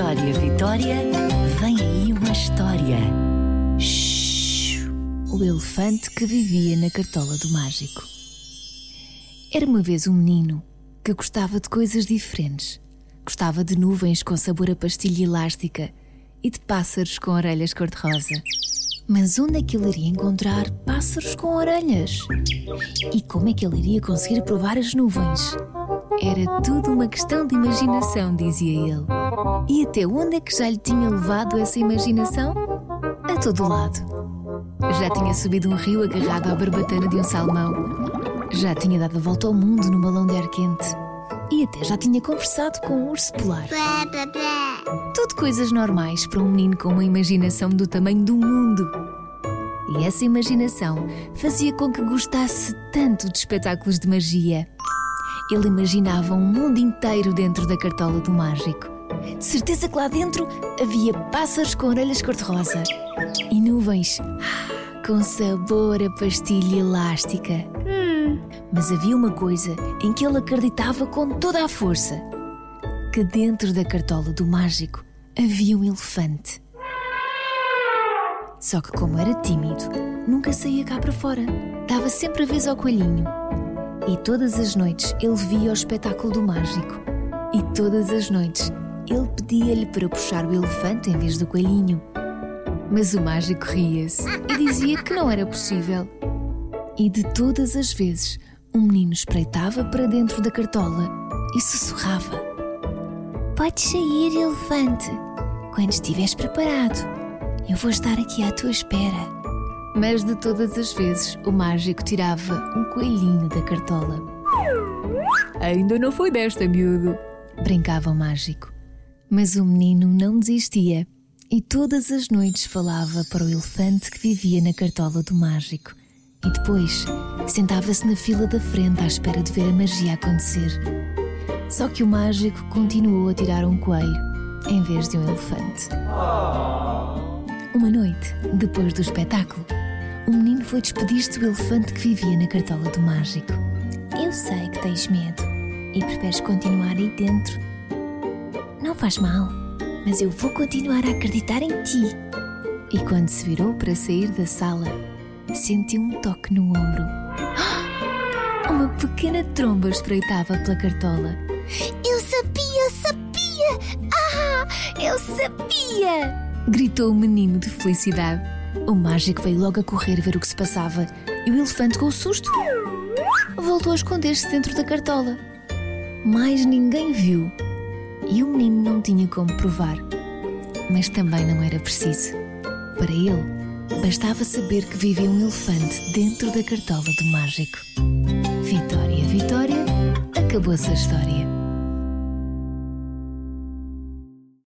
Vitória, Vitória, vem aí uma história. Shhh, o elefante que vivia na cartola do mágico. Era uma vez um menino que gostava de coisas diferentes. Gostava de nuvens com sabor a pastilha elástica e de pássaros com orelhas cor-de-rosa. Mas onde é que ele iria encontrar pássaros com orelhas? E como é que ele iria conseguir provar as nuvens? Era tudo uma questão de imaginação, dizia ele. E até onde é que já lhe tinha levado essa imaginação? A todo lado. Já tinha subido um rio agarrado à barbatana de um salmão. Já tinha dado a volta ao mundo num balão de ar quente. E até já tinha conversado com um urso polar. Tudo coisas normais para um menino com uma imaginação do tamanho do mundo. E essa imaginação fazia com que gostasse tanto de espetáculos de magia. Ele imaginava um mundo inteiro dentro da cartola do mágico. De certeza que lá dentro havia pássaros com orelhas cor-de-rosa e nuvens ah, com sabor a pastilha elástica. Mas havia uma coisa em que ele acreditava com toda a força: que dentro da cartola do mágico havia um elefante. Só que, como era tímido, nunca saía cá para fora. Dava sempre a vez ao coelhinho. E todas as noites ele via o espetáculo do mágico. E todas as noites ele pedia-lhe para puxar o elefante em vez do coelhinho. Mas o mágico ria-se e dizia que não era possível. E de todas as vezes, um menino espreitava para dentro da cartola e sussurrava: Podes sair, elefante, quando estiveres preparado. Eu vou estar aqui à tua espera. Mas de todas as vezes, o mágico tirava um coelhinho da cartola. Ainda não foi desta, miúdo, brincava o mágico. Mas o menino não desistia e todas as noites falava para o elefante que vivia na cartola do mágico. E depois sentava-se na fila da frente à espera de ver a magia acontecer. Só que o mágico continuou a tirar um coelho em vez de um elefante. Uma noite, depois do espetáculo, o menino foi despedir-se do elefante que vivia na cartola do mágico. Eu sei que tens medo e preferes continuar aí dentro. Não faz mal, mas eu vou continuar a acreditar em ti. E quando se virou para sair da sala, sentiu um toque no ombro. Uma pequena tromba espreitava pela cartola. Eu sabia, eu sabia! Ah, eu sabia! Gritou o menino de felicidade. O mágico veio logo a correr ver o que se passava e o elefante, com o susto, voltou a esconder-se dentro da cartola. Mais ninguém viu e o menino não tinha como provar. Mas também não era preciso. Para ele, bastava saber que vivia um elefante dentro da cartola do mágico. Vitória, Vitória, acabou-se a história.